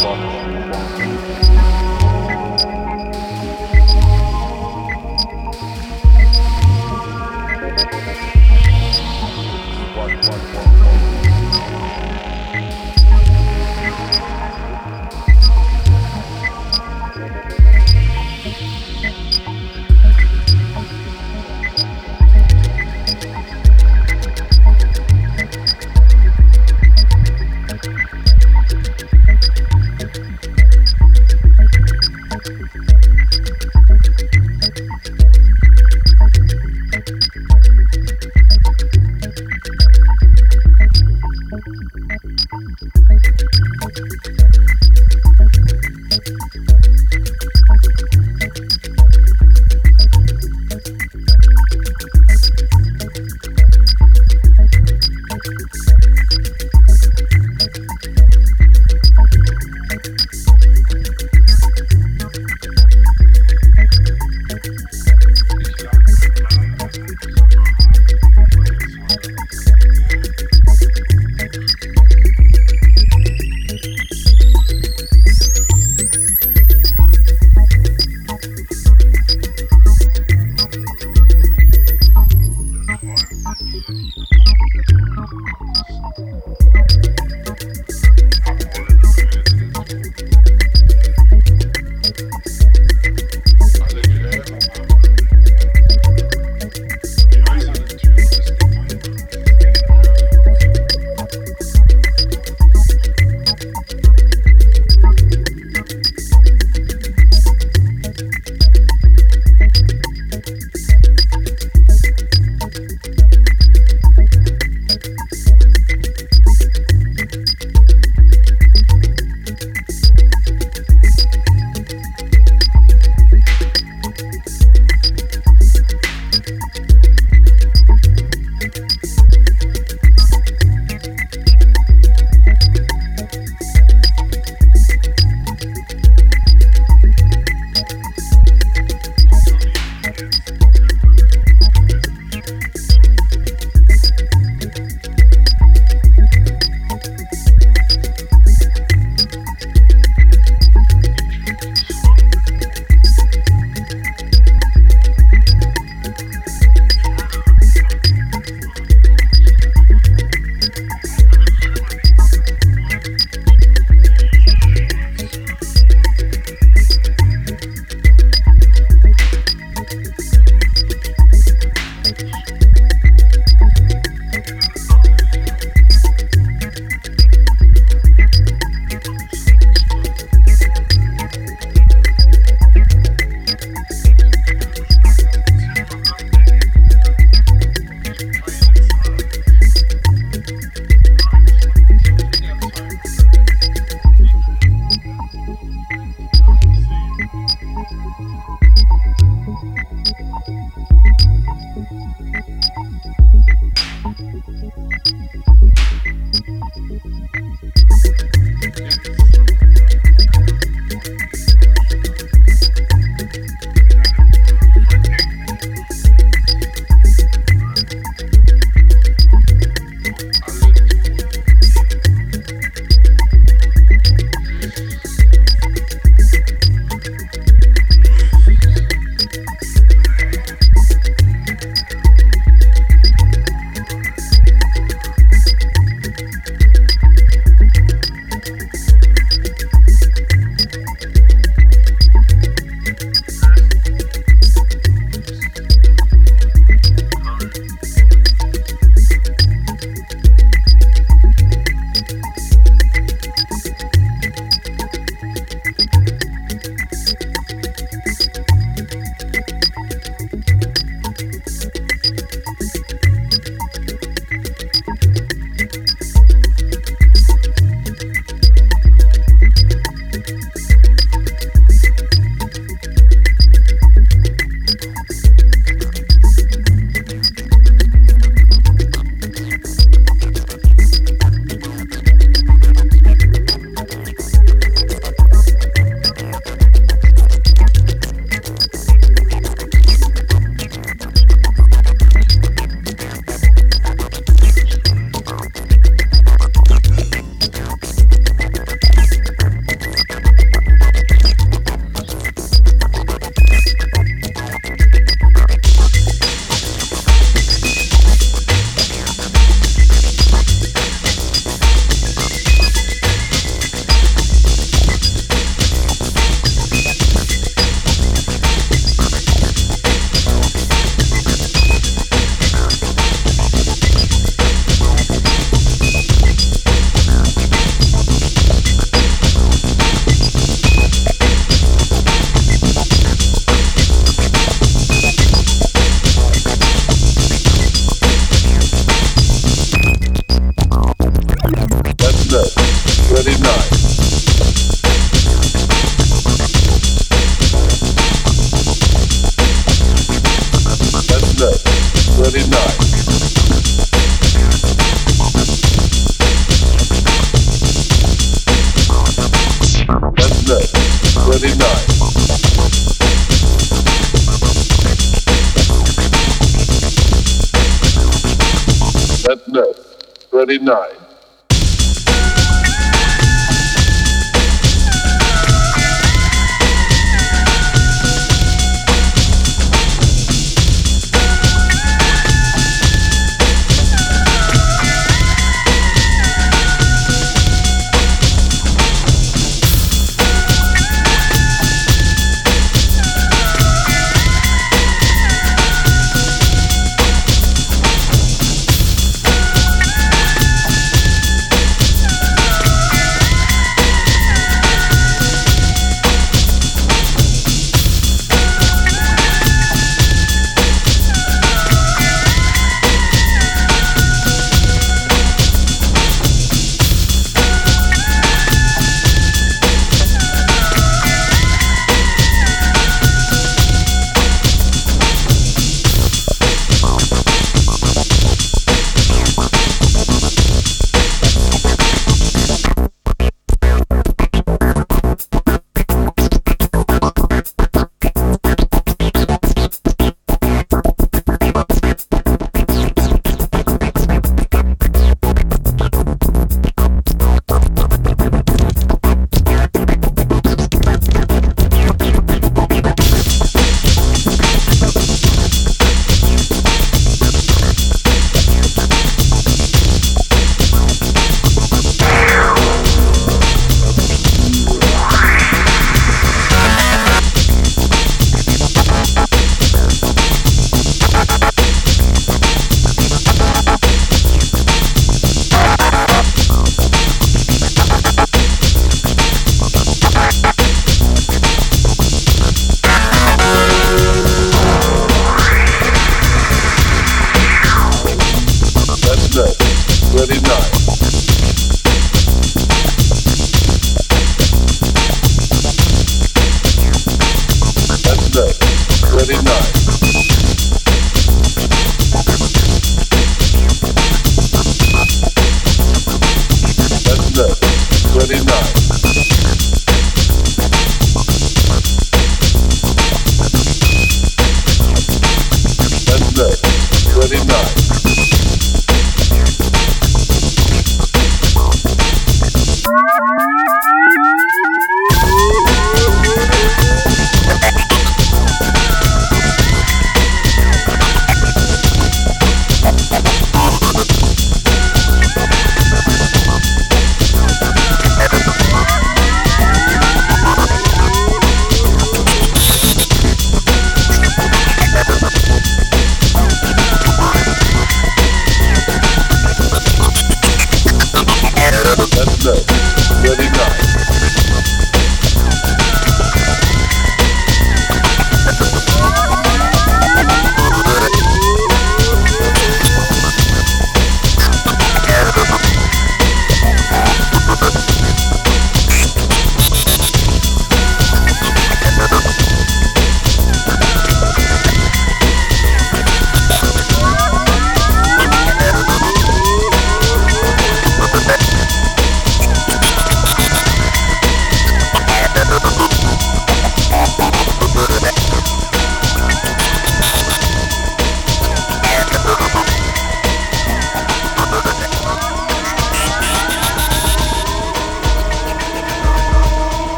Fuck.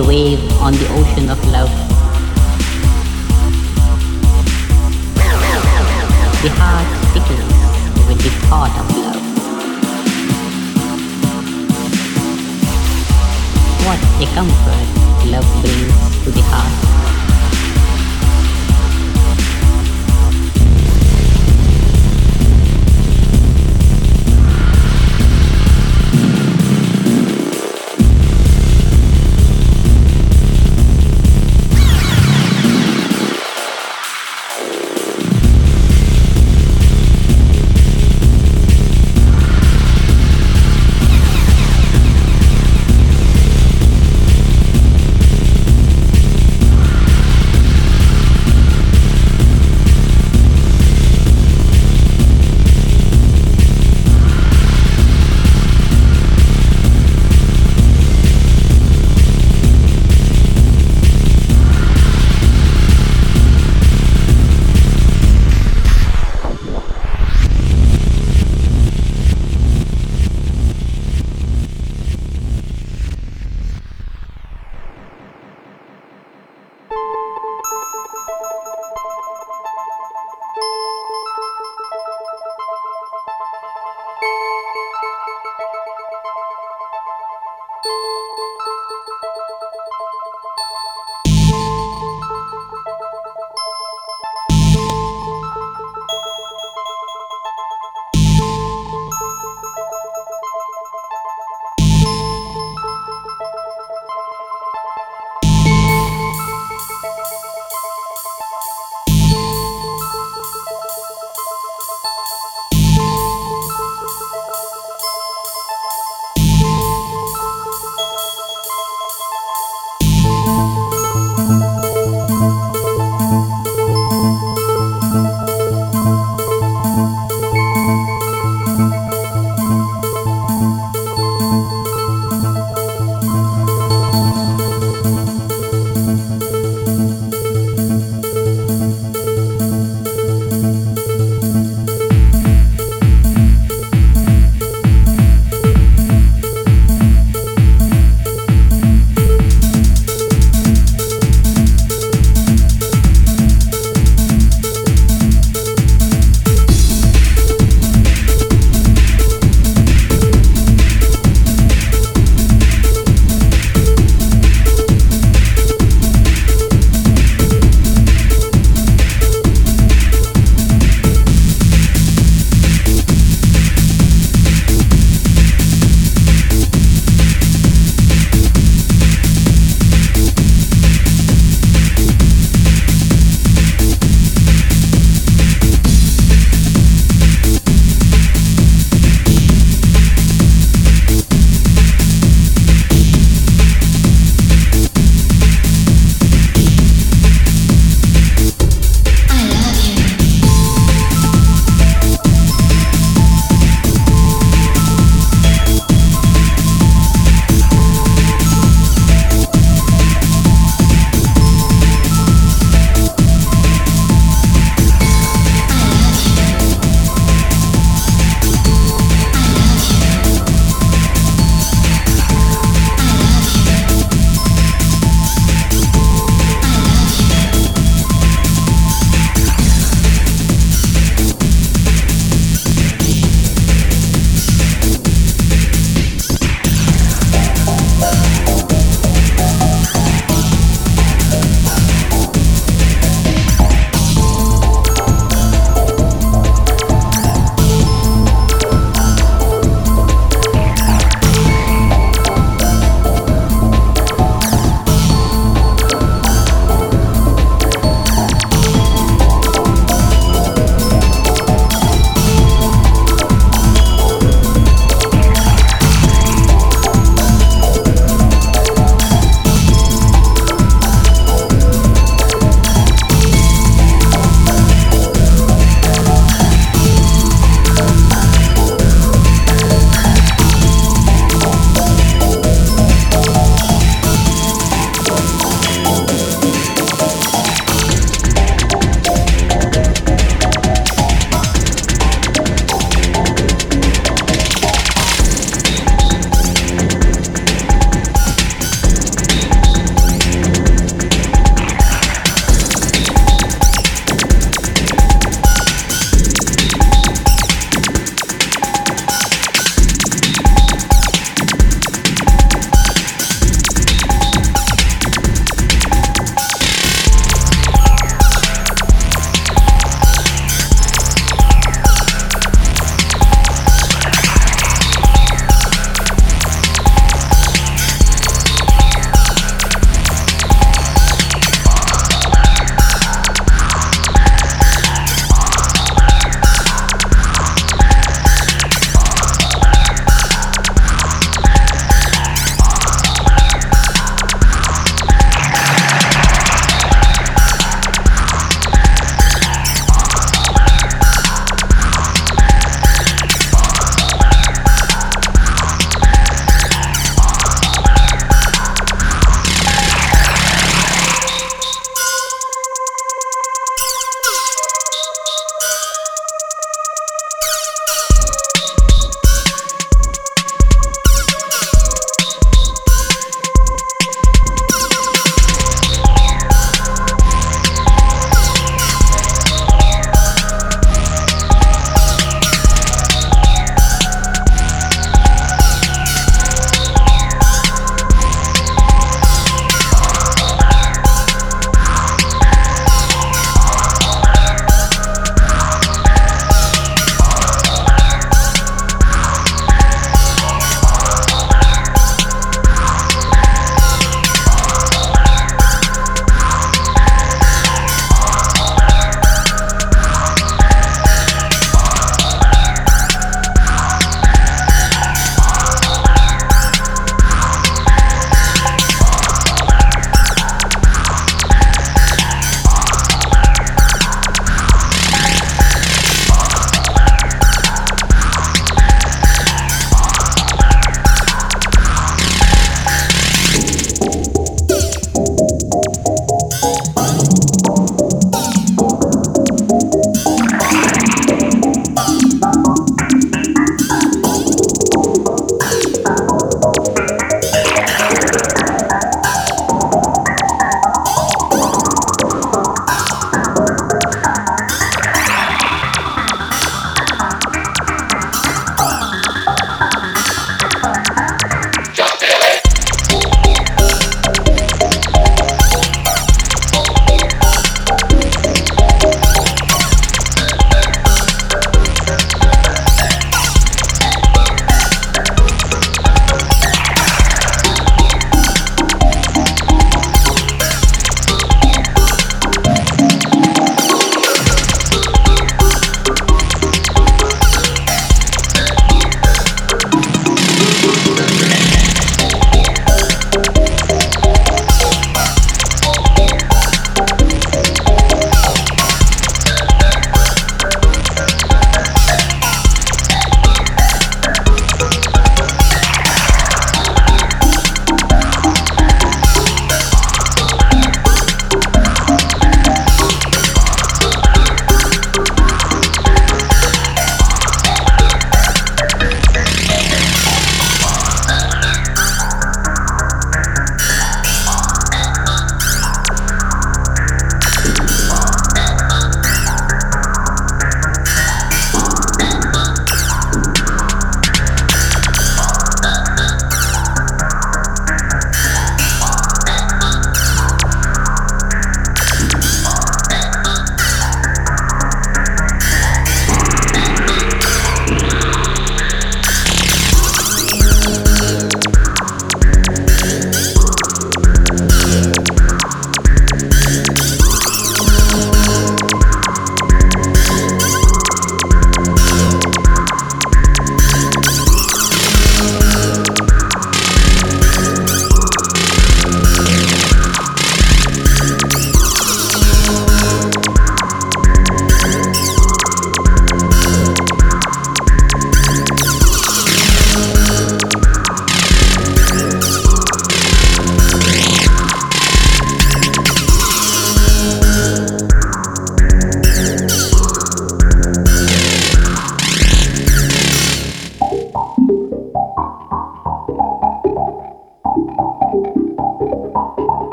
Is